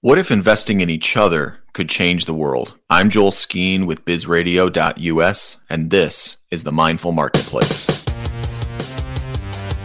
What if investing in each other could change the world? I'm Joel Skeen with bizradio.us, and this is the Mindful Marketplace.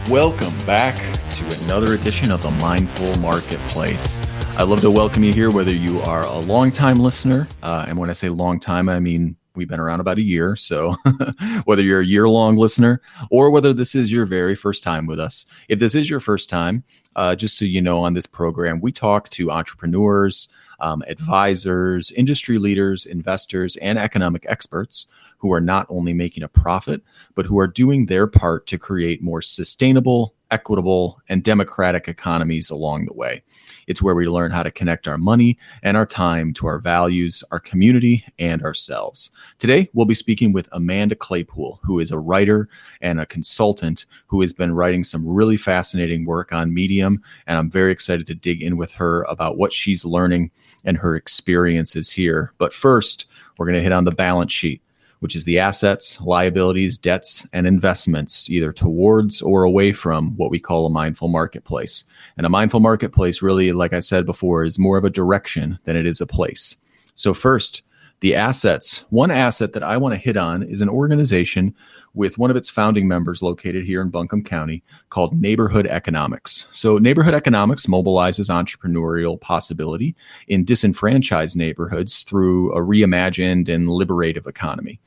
Welcome back to another edition of the Mindful Marketplace. I'd love to welcome you here, whether you are a long-time listener, uh, and when I say long time, I mean we've been around about a year. So whether you're a year long listener or whether this is your very first time with us, if this is your first time, uh, just so you know, on this program, we talk to entrepreneurs, um, advisors, industry leaders, investors, and economic experts who are not only making a profit, but who are doing their part to create more sustainable, equitable, and democratic economies along the way. It's where we learn how to connect our money and our time to our values, our community, and ourselves. Today, we'll be speaking with Amanda Claypool, who is a writer and a consultant who has been writing some really fascinating work on Medium. And I'm very excited to dig in with her about what she's learning and her experiences here. But first, we're going to hit on the balance sheet which is the assets, liabilities, debts, and investments, either towards or away from what we call a mindful marketplace. And a mindful marketplace, really, like I said before, is more of a direction than it is a place. So, first, the assets. One asset that I want to hit on is an organization with one of its founding members located here in Buncombe County called Neighborhood Economics. So, Neighborhood Economics mobilizes entrepreneurial possibility in disenfranchised neighborhoods through a reimagined and liberative economy.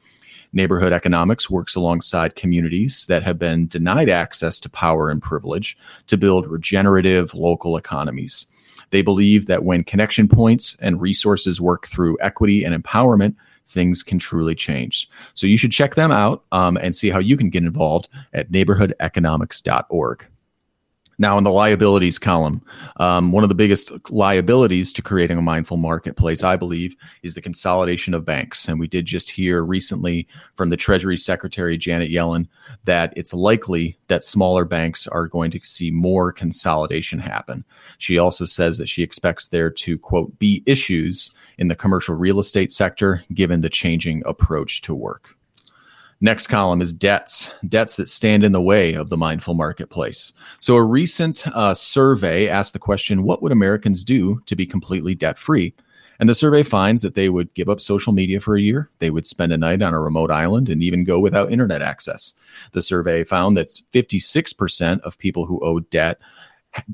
Neighborhood economics works alongside communities that have been denied access to power and privilege to build regenerative local economies. They believe that when connection points and resources work through equity and empowerment, things can truly change. So you should check them out um, and see how you can get involved at neighborhoodeconomics.org. Now, in the liabilities column, um, one of the biggest liabilities to creating a mindful marketplace, I believe, is the consolidation of banks. And we did just hear recently from the Treasury Secretary, Janet Yellen, that it's likely that smaller banks are going to see more consolidation happen. She also says that she expects there to, quote, be issues in the commercial real estate sector given the changing approach to work. Next column is debts, debts that stand in the way of the mindful marketplace. So, a recent uh, survey asked the question what would Americans do to be completely debt free? And the survey finds that they would give up social media for a year, they would spend a night on a remote island, and even go without internet access. The survey found that 56% of people who owe debt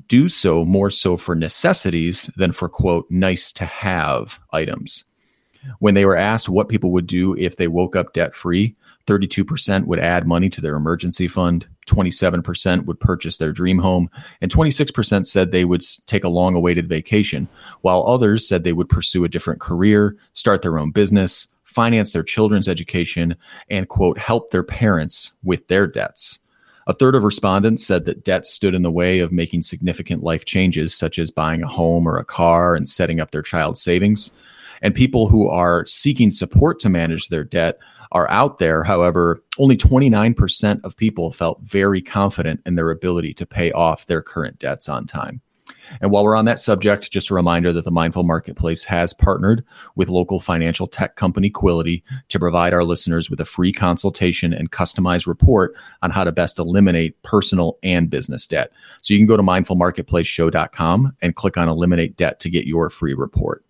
do so more so for necessities than for, quote, nice to have items. When they were asked what people would do if they woke up debt free, 32% would add money to their emergency fund, 27% would purchase their dream home, and 26% said they would take a long awaited vacation, while others said they would pursue a different career, start their own business, finance their children's education, and quote, help their parents with their debts. A third of respondents said that debt stood in the way of making significant life changes, such as buying a home or a car and setting up their child's savings. And people who are seeking support to manage their debt are out there. However, only 29% of people felt very confident in their ability to pay off their current debts on time. And while we're on that subject, just a reminder that the Mindful Marketplace has partnered with local financial tech company Quility to provide our listeners with a free consultation and customized report on how to best eliminate personal and business debt. So you can go to mindfulmarketplaceshow.com and click on Eliminate Debt to get your free report.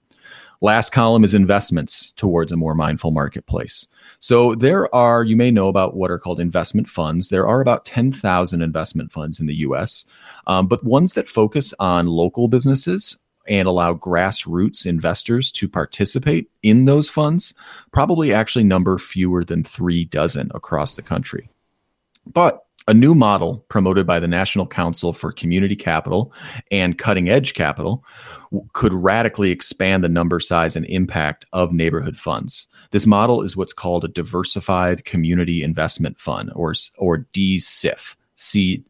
Last column is investments towards a more mindful marketplace. So there are, you may know about what are called investment funds. There are about 10,000 investment funds in the US, um, but ones that focus on local businesses and allow grassroots investors to participate in those funds probably actually number fewer than three dozen across the country. But a new model promoted by the National Council for Community Capital and Cutting Edge Capital could radically expand the number, size, and impact of neighborhood funds. This model is what's called a diversified community investment fund or, or DCIF. C-.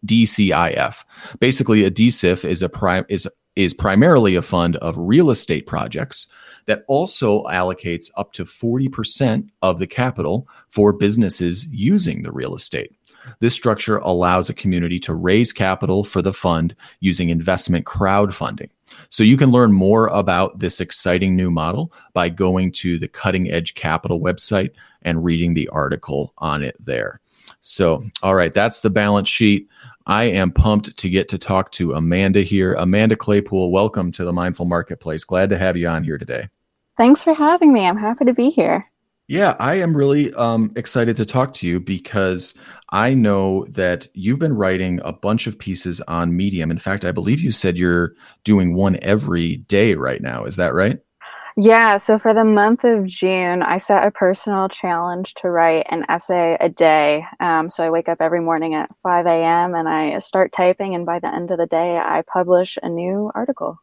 Basically, a DCIF is a is is primarily a fund of real estate projects that also allocates up to 40% of the capital for businesses using the real estate. This structure allows a community to raise capital for the fund using investment crowdfunding. So you can learn more about this exciting new model by going to the Cutting Edge Capital website and reading the article on it there. So, all right, that's the balance sheet. I am pumped to get to talk to Amanda here. Amanda Claypool, welcome to the Mindful Marketplace. Glad to have you on here today. Thanks for having me. I'm happy to be here. Yeah, I am really um, excited to talk to you because I know that you've been writing a bunch of pieces on Medium. In fact, I believe you said you're doing one every day right now. Is that right? Yeah, so for the month of June, I set a personal challenge to write an essay a day. Um, so I wake up every morning at 5 a.m. and I start typing, and by the end of the day, I publish a new article.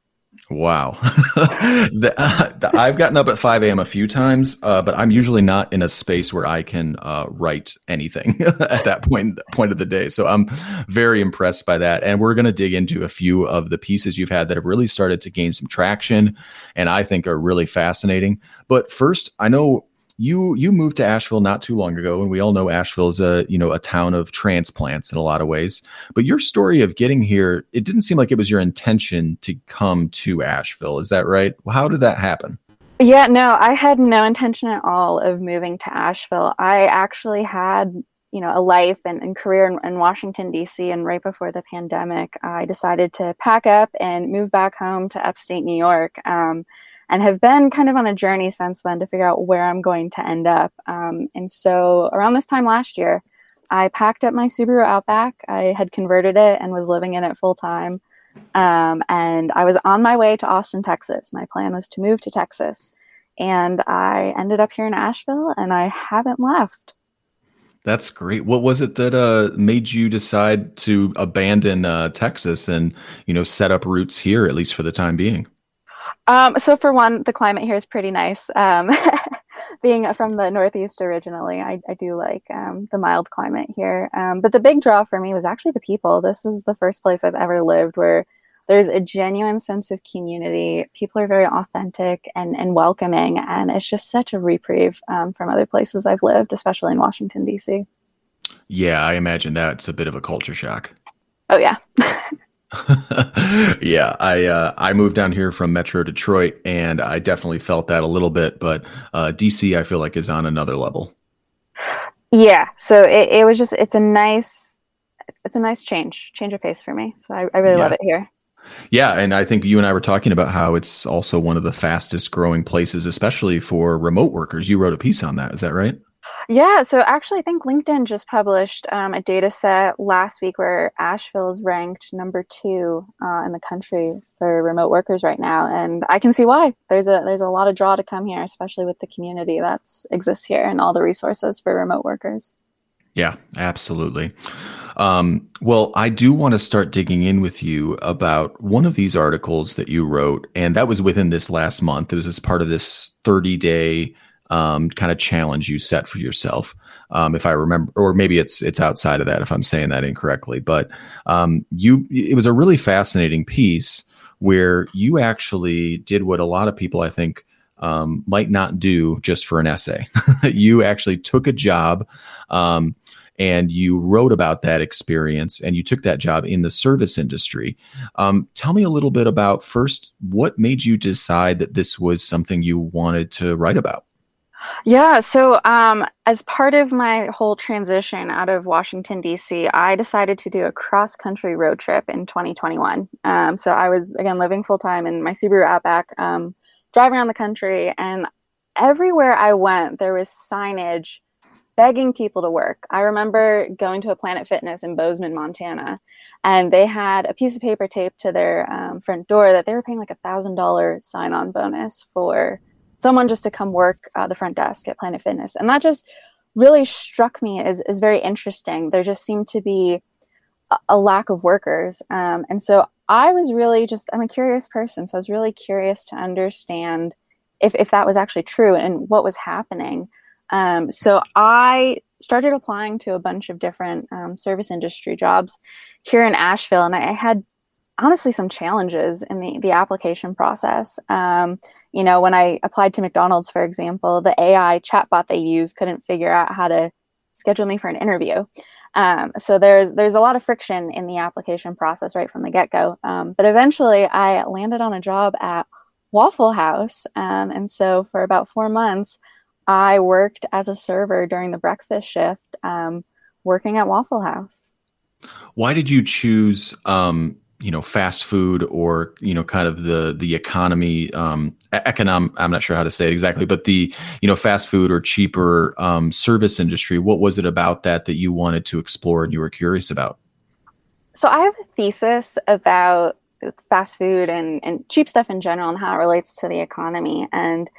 Wow. the, uh, the, I've gotten up at 5 a.m. a few times, uh, but I'm usually not in a space where I can uh, write anything at that point, point of the day. So I'm very impressed by that. And we're going to dig into a few of the pieces you've had that have really started to gain some traction and I think are really fascinating. But first, I know you you moved to Asheville not too long ago, and we all know Asheville is a you know a town of transplants in a lot of ways. But your story of getting here, it didn't seem like it was your intention to come to Asheville. Is that right? How did that happen? Yeah, no, I had no intention at all of moving to Asheville. I actually had you know a life and, and career in, in, washington d.c and right before the pandemic i decided to pack up and move back home to upstate new york um, and have been kind of on a journey since then to figure out where I'm going to end up. Um, and so around this time last year, I packed up my Subaru Outback. I had converted it and was living in it full time. Um, and I was on my way to Austin, Texas. My plan was to move to Texas. And I ended up here in Asheville and I haven't left. That's great. What was it that uh, made you decide to abandon uh, Texas and you know set up roots here, at least for the time being? Um, so for one, the climate here is pretty nice. Um, being from the Northeast originally, I, I do like um, the mild climate here. Um, but the big draw for me was actually the people. This is the first place I've ever lived where there's a genuine sense of community. People are very authentic and, and welcoming, and it's just such a reprieve um, from other places I've lived, especially in Washington D.C. Yeah, I imagine that's a bit of a culture shock. Oh yeah. yeah, I uh, I moved down here from Metro Detroit, and I definitely felt that a little bit. But uh, DC, I feel like is on another level. Yeah, so it, it was just it's a nice it's a nice change change of pace for me. So I, I really yeah. love it here. Yeah, and I think you and I were talking about how it's also one of the fastest growing places, especially for remote workers. You wrote a piece on that, is that right? Yeah, so actually, I think LinkedIn just published um, a data set last week where Asheville is ranked number two uh, in the country for remote workers right now, and I can see why. There's a there's a lot of draw to come here, especially with the community that exists here and all the resources for remote workers. Yeah, absolutely. Um, well, I do want to start digging in with you about one of these articles that you wrote, and that was within this last month. It was as part of this 30 day um, kind of challenge you set for yourself. Um, if I remember, or maybe it's it's outside of that if I'm saying that incorrectly. But um, you, it was a really fascinating piece where you actually did what a lot of people I think um, might not do just for an essay. you actually took a job. Um, and you wrote about that experience and you took that job in the service industry. Um, tell me a little bit about first what made you decide that this was something you wanted to write about? Yeah, so um, as part of my whole transition out of Washington, D.C., I decided to do a cross country road trip in 2021. Um, so I was, again, living full time in my Subaru Outback, um, driving around the country, and everywhere I went, there was signage begging people to work. I remember going to a Planet Fitness in Bozeman, Montana, and they had a piece of paper taped to their um, front door that they were paying like a $1,000 sign on bonus for someone just to come work uh, the front desk at Planet Fitness. And that just really struck me as, as very interesting. There just seemed to be a, a lack of workers. Um, and so I was really just, I'm a curious person. So I was really curious to understand if, if that was actually true and what was happening. Um, so I started applying to a bunch of different um, service industry jobs here in Asheville, and I, I, had honestly some challenges in the the application process. Um, you know, when I applied to McDonald's, for example, the AI chatbot they use couldn't figure out how to schedule me for an interview. Um, so there's there's a lot of friction in the application process right from the get go. Um, but eventually, I landed on a job at Waffle House, um, and so for about four months, I worked as a server during the breakfast shift, um, working at Waffle House. Why did you choose um, you know fast food or you know kind of the the economy um economic i'm not sure how to say it exactly but the you know fast food or cheaper um, service industry what was it about that that you wanted to explore and you were curious about? So i have a thesis about fast food and, and cheap stuff in general and how it relates to the economy. And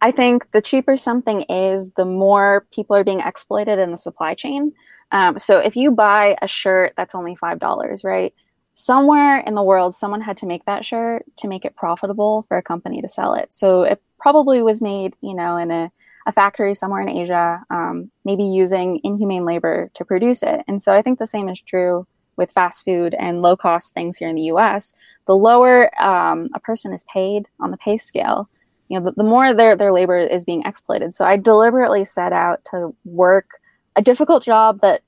i think the cheaper something is the more people are being exploited in the supply chain. Um, so if you buy a shirt that's only five dollars right somewhere in the world someone had to make that shirt to make it profitable for a company to sell it. So it probably was made you know in a, a factory somewhere in asia um, maybe using inhumane labor to produce it. And so i think the same is true with fast food and low cost things here in the us the lower um, a person is paid on the pay scale you know the, the more their, their labor is being exploited. So i deliberately set out to work a difficult job that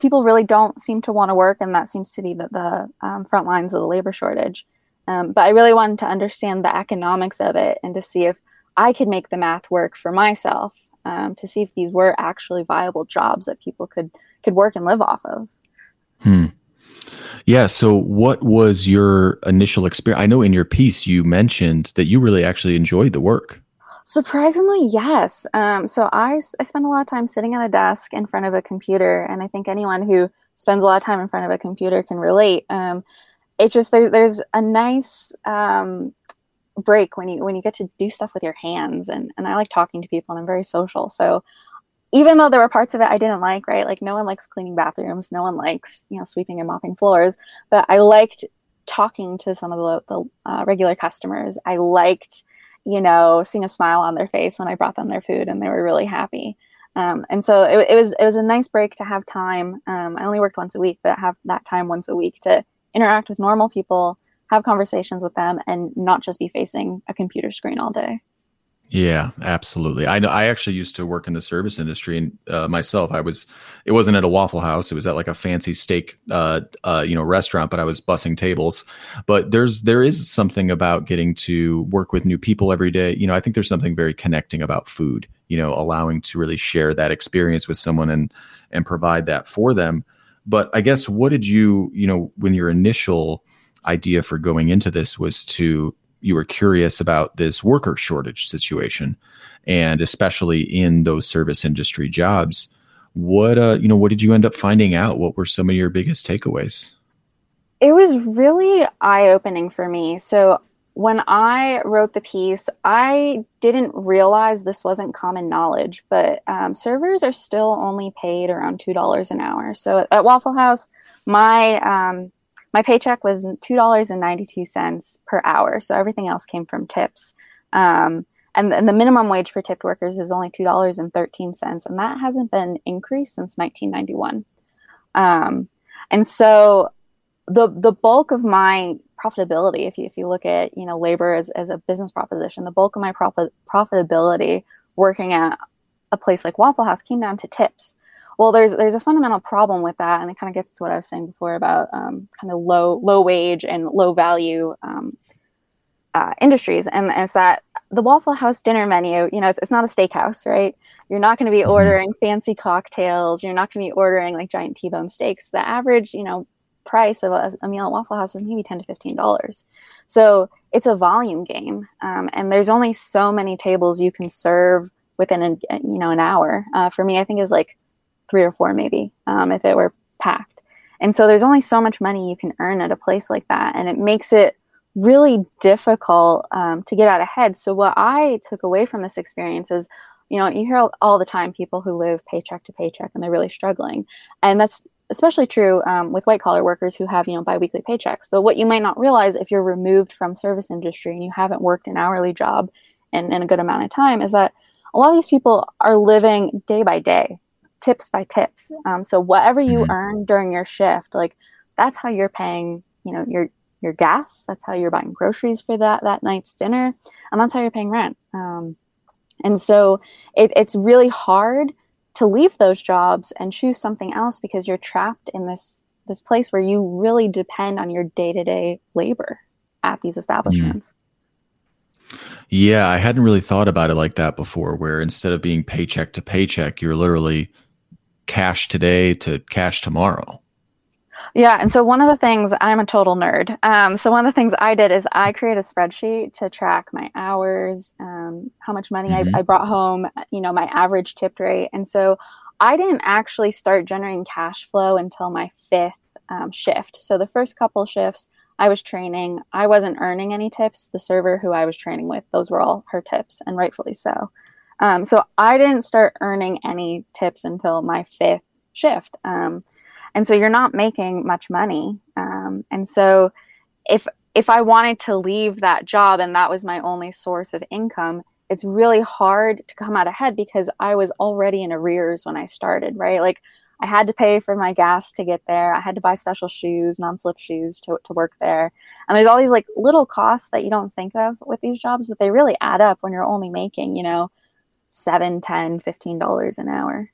people really don't seem to want to work, and that seems to be the, the um, front lines of the labor shortage. Um, but I really wanted to understand the economics of it and to see if I could make the math work for myself um, to see if these were actually viable jobs that people could could work and live off of. Hmm. Yeah. So, what was your initial experience? I know in your piece you mentioned that you really actually enjoyed the work. Surprisingly, yes. Um, so I, I spend a lot of time sitting at a desk in front of a computer, and I think anyone who spends a lot of time in front of a computer can relate. Um, it's just there, there's a nice um, break when you when you get to do stuff with your hands, and and I like talking to people, and I'm very social. So even though there were parts of it I didn't like, right? Like no one likes cleaning bathrooms, no one likes you know sweeping and mopping floors, but I liked talking to some of the, the uh, regular customers. I liked you know, seeing a smile on their face when I brought them their food and they were really happy. Um, and so it, it, was it was a nice break to have time. Um, I only worked once a week, but have that time once a week to interact with normal people, have conversations with them, and not just be facing a computer screen all day. Yeah, absolutely. I know. I actually used to work in the service industry, and uh, myself, I was. It wasn't at a Waffle House. It was at like a fancy steak, uh, uh, you know, restaurant. But I was bussing tables. But there's there is something about getting to work with new people every day. You know, I think there's something very connecting about food. You know, allowing to really share that experience with someone and and provide that for them. But I guess what did you, you know, when your initial idea for going into this was to you were curious about this worker shortage situation, and especially in those service industry jobs. What uh, you know, what did you end up finding out? What were some of your biggest takeaways? It was really eye opening for me. So when I wrote the piece, I didn't realize this wasn't common knowledge, but um, servers are still only paid around two dollars an hour. So at Waffle House, my um, my paycheck was $2.92 per hour. So everything else came from tips. Um, and, and, the minimum wage for tipped workers is only $2.13. And that hasn't been increased since 1991. Um, and so the, the bulk of my profitability, if you, if you look at, you know, labor as, as a business proposition, the bulk of my profit, profitability working at a place like Waffle House came down to tips. Well, there's there's a fundamental problem with that, and it kind of gets to what I was saying before about um, kind of low low wage and low value um, uh, industries, and it's that the Waffle House dinner menu, you know, it's, it's not a steakhouse, right? You're not going to be mm-hmm. ordering fancy cocktails. You're not going to be ordering like giant T-bone steaks. The average, you know, price of a, a meal at Waffle House is maybe ten to fifteen dollars. So it's a volume game, um, and there's only so many tables you can serve within an you know an hour. Uh, for me, I think is like three or four maybe um, if it were packed. And so there's only so much money you can earn at a place like that, and it makes it really difficult um, to get out ahead. So what I took away from this experience is, you know, you hear all the time people who live paycheck to paycheck and they're really struggling, and that's especially true um, with white collar workers who have you know biweekly paychecks. But what you might not realize if you're removed from service industry and you haven't worked an hourly job in, in a good amount of time is that a lot of these people are living day by day tips by tips. Um, so whatever you Mhm. earn during your shift, like that's how you're paying, you know, your your gas. That's how you're buying groceries for that that night's dinner, and that's how you're paying rent. Um, and so it, it's really hard to leave those jobs and choose something else because you're trapped in this this place where you really depend on your day to day labor at these establishments. Yeah, I hadn't really thought about it like that before, where instead of being paycheck to paycheck, you're literally cash today to cash tomorrow. Yeah, and so one of the things I'm a total nerd. Um, so one of the things I did is I created a spreadsheet to track my hours, um, how much money Mhm. I, I brought home, you know, my average tipped rate, and so I didn't actually start generating cash flow until my fifth um, shift. So the first couple shifts I was training, I wasn't earning any tips. The server who I was training with, those were all her tips, and rightfully so. Um, so I didn't start earning any tips until my fifth shift. Um, and so you're not making much money. Um, and so if if i wanted to leave that job and that was my only source of income it's really hard to come out ahead because i was already in arrears when i started right? Like i had to pay for my gas to get there. I had to buy special shoes non-slip shoes to, to work there. And there's all these like little costs that you don't think of with these jobs but they really add up when you're only making you know seven ten fifteen dollars an hour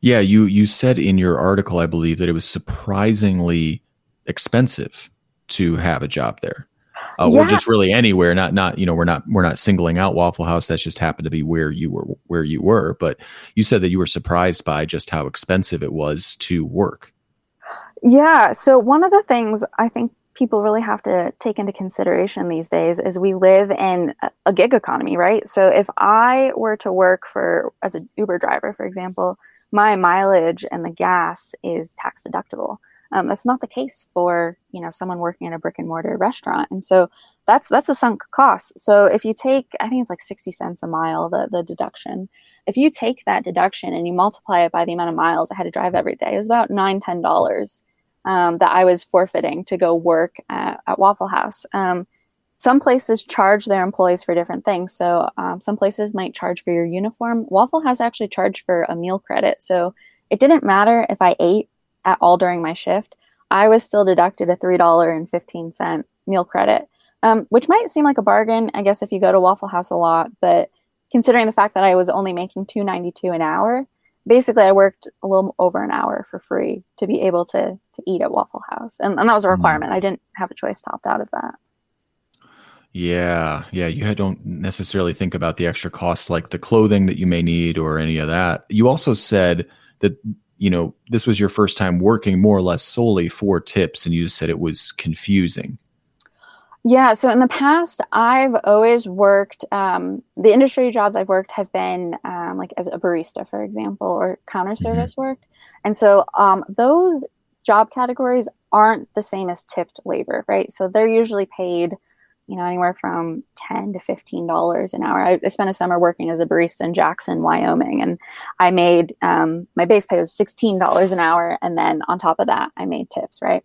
Yeah, you you said in your article, I believe, that it was surprisingly expensive to have a job there, uh, or just really anywhere. Not not you know we're not we're not singling out Waffle House. That's just happened to be where you were where you were. But you said that you were surprised by just how expensive it was to work. Yeah. So, one of the things I think people really have to take into consideration these days is we live in a- gig economy, right? So, if I were to work for as an Uber driver, for example, my mileage and the gas is tax deductible. Um, that's not the case for you know someone working in a brick and mortar restaurant, and so that's that's a sunk cost. So if you take, I think it's like sixty cents a mile the the deduction. If you take that deduction and you multiply it by the amount of miles I had to drive every day, it was about nine ten dollars um, that I was forfeiting to go work at, at Waffle House. Um, some places charge their employees for different things. So um, some places might charge for your uniform. Waffle House actually charged for a meal credit. So it didn't matter if I ate at all during my shift. I was still deducted a three dollar and fifteen cent meal credit, um, which might seem like a bargain, I guess, if you go to Waffle House a lot. But considering the fact that I was only making two ninety two an hour, basically I worked a little over an hour for free to be able to to eat at Waffle House, and, and that was a Mhm. requirement. I didn't have a choice to opt out of that. Yeah, yeah. You don't necessarily think about the extra costs like the clothing that you may need or any of that. You also said that you know this was your first time working more or less solely for tips, and you said it was confusing. Yeah, so in the past, I've always worked. Um, the industry jobs I've worked have been um, like as a barista, for example, or counter service work, and so um, those job categories aren't the same as tipped labor, right? So they're usually paid, you know, anywhere from ten to fifteen dollars an hour. I, I spent a summer working as a barista in Jackson, Wyoming, and I made um, my base pay was sixteen dollars an hour, and then on top of that, I made tips, right?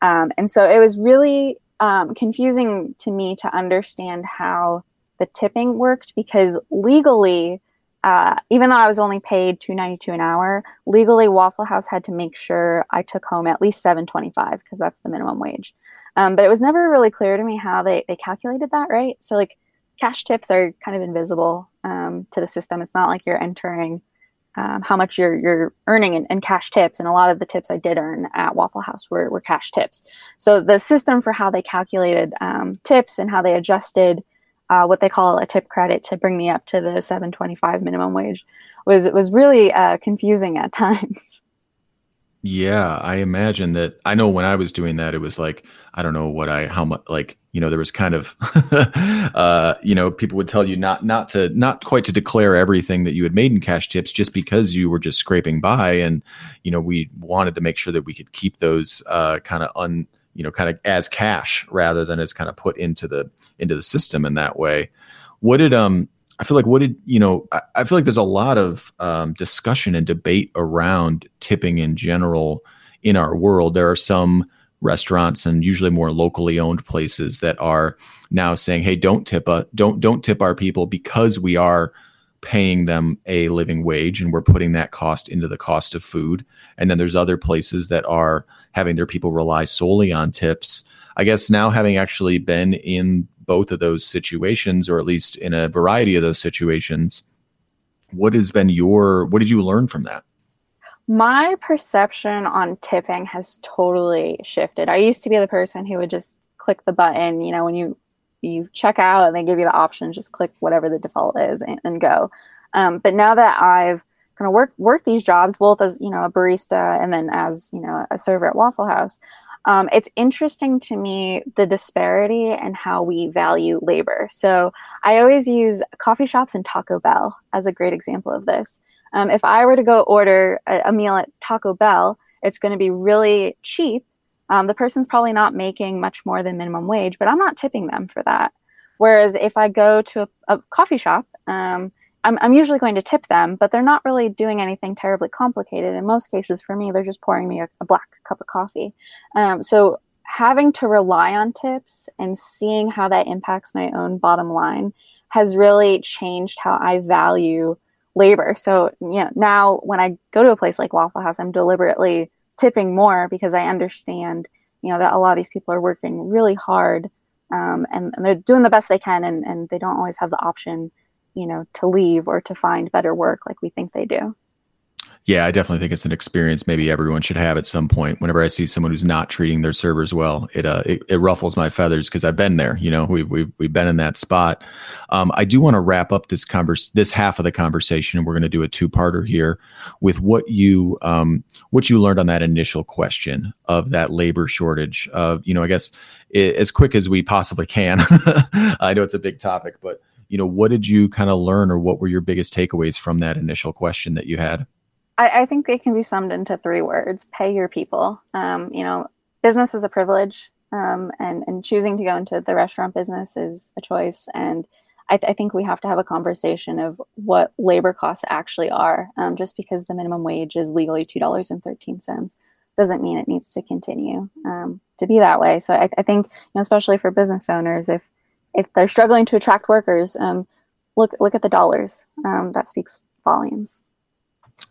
Um, and so it was really um, confusing to me to understand how the tipping worked because legally, uh, even though I was only paid two ninety two an hour, legally Waffle House had to make sure I took home at least seven twenty five because that's the minimum wage. Um, but it was never really clear to me how they they calculated that, right? So like cash tips are kind of invisible um, to the system. It's not like you're entering um, how much you're you're earning in, in cash tips, and a lot of the tips I did earn at Waffle House were were cash tips. So the system for how they calculated um, tips and how they adjusted uh, what they call a tip credit to bring me up to the 725 minimum wage was was really uh, confusing at times. Yeah, I imagine that. I know when I was doing that, it was like I don't know what I how much like you know there was kind of uh you know people would tell you not not to not quite to declare everything that you had made in cash tips just because you were just scraping by and you know we wanted to make sure that we could keep those uh kind of un you know kind of as cash rather than as kind of put into the into the system in that way. What did um I feel like what did you know? I, I feel like there's a lot of um, discussion and debate around tipping in general in our world. There are some restaurants and usually more locally owned places that are now saying, "Hey, don't tip us, don't don't tip our people because we are paying them a living wage and we're putting that cost into the cost of food. And then there's other places that are having their people rely solely on tips. I guess now having actually been in both of those situations, or at least in a variety of those situations, what has been your what did you learn from that? My perception on tipping has totally shifted. I used to be the person who would just click the button, you know, when you you check out and they give you the option, just click whatever the default is and, and go. Um, but now that I've kind of worked worked these jobs, both as you know a barista and then as you know a server at Waffle House, um, it's interesting to me the disparity and how we value labor. So I always use coffee shops and Taco Bell as a great example of this. Um, if I were to go order a, a meal at Taco Bell, it's going to be really cheap. Um, the person's probably not making much more than minimum wage, but I'm not tipping them for that. Whereas if I go to a, a coffee shop, um, I'm, I'm usually going to tip them, but they're not really doing anything terribly complicated. In most cases, for me, they're just pouring me a, a black cup of coffee. Um, so having to rely on tips and seeing how that impacts my own bottom line has really changed how I value labor. So, you know, now when I go to a place like Waffle House, I'm deliberately tipping more because I understand, you know, that a lot of these people are working really hard um, and, and, they're doing the best they can and, and they don't always have the option you know to leave or to find better work like we think they do. Yeah i definitely think it's an experience maybe everyone should have at some point. Whenever i see someone who's not treating their servers well it uh it, it ruffles my feathers because i've been there you know we've, we've, we've been in that spot. Um, i do want to wrap up this converse this half of the conversation and we're going to do a two-parter here with what you um what you learned on that initial question of that labor shortage of you know i guess it, as quick as we possibly can. I know it's a big topic but you know, what did you kind of learn or what were your biggest takeaways from that initial question that you had? I, I think it can be summed into three words pay your people. Um, you know, business is a privilege, um, and, and choosing to go into the restaurant business is a choice. And I, th- I, think we have to have a conversation of what labor costs actually are. Um, just because the minimum wage is legally two dollars and thirteen cents doesn't mean it needs to continue um, to be that way. So I, I think, you know, especially for business owners, if if they're struggling to attract workers, um, look look at the dollars. Um, that speaks volumes.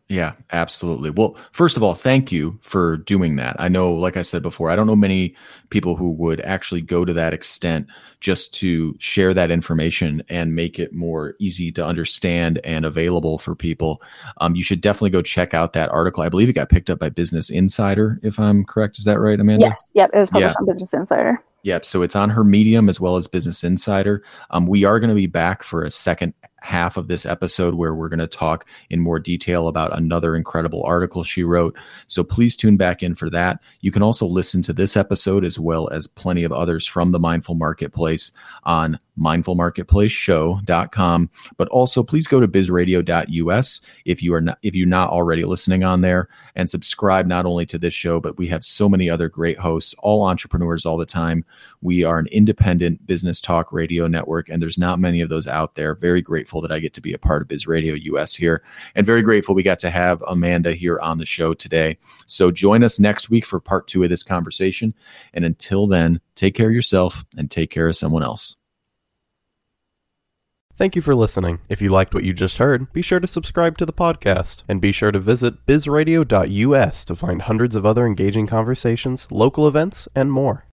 Yeah, absolutely. Well, first of all, thank you for doing that. I know, like I said before, I don't know many people who would actually go to that extent just to share that information and make it more easy to understand and available for people. Um, you should definitely go check out that article. I believe it got picked up by Business Insider, if I'm correct. Is that right, Amanda? Yes. Yep. It was published yeah. on Business Insider. Yep. So it's on her Medium as well as Business Insider. Um, we are going to be back for a second half of this episode where we're going to talk in more detail about another incredible article she wrote. So please tune back in for that. You can also listen to this episode as well as plenty of others from the Mindful Marketplace on mindfulmarketplaceshow.com. But also please go to bizradio.us if you are not if you're not already listening on there and subscribe not only to this show, but we have so many other great hosts, all entrepreneurs all the time. We are an independent business talk radio network, and there's not many of those out there. Very grateful that I get to be a part of Biz Radio US here, and very grateful we got to have Amanda here on the show today. So join us next week for part two of this conversation. And until then, take care of yourself and take care of someone else. Thank you for listening. If you liked what you just heard, be sure to subscribe to the podcast and be sure to visit bizradio.us to find hundreds of other engaging conversations, local events, and more.